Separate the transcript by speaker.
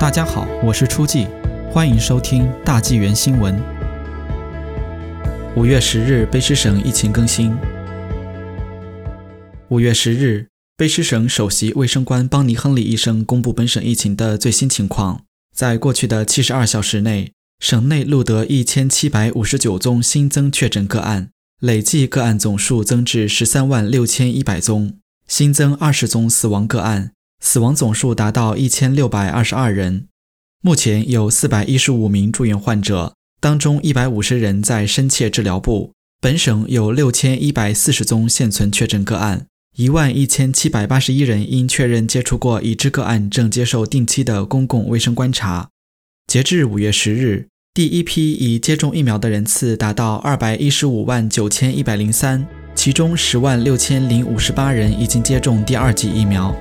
Speaker 1: 大家好，我是初季，欢迎收听大纪元新闻。五月十日，卑诗省疫情更新。五月十日，卑诗省首席卫生官邦尼·亨利医生公布本省疫情的最新情况。在过去的七十二小时内，省内录得一千七百五十九宗新增确诊个案，累计个案总数增至十三万六千一百宗，新增二十宗死亡个案。死亡总数达到一千六百二十二人，目前有四百一十五名住院患者，当中一百五十人在深切治疗部。本省有六千一百四十宗现存确诊个案，一万一千七百八十一人因确认接触过已知个案，正接受定期的公共卫生观察。截至五月十日，第一批已接种疫苗的人次达到二百一十五万九千一百零三，其中十万六千零五十八人已经接种第二剂疫苗。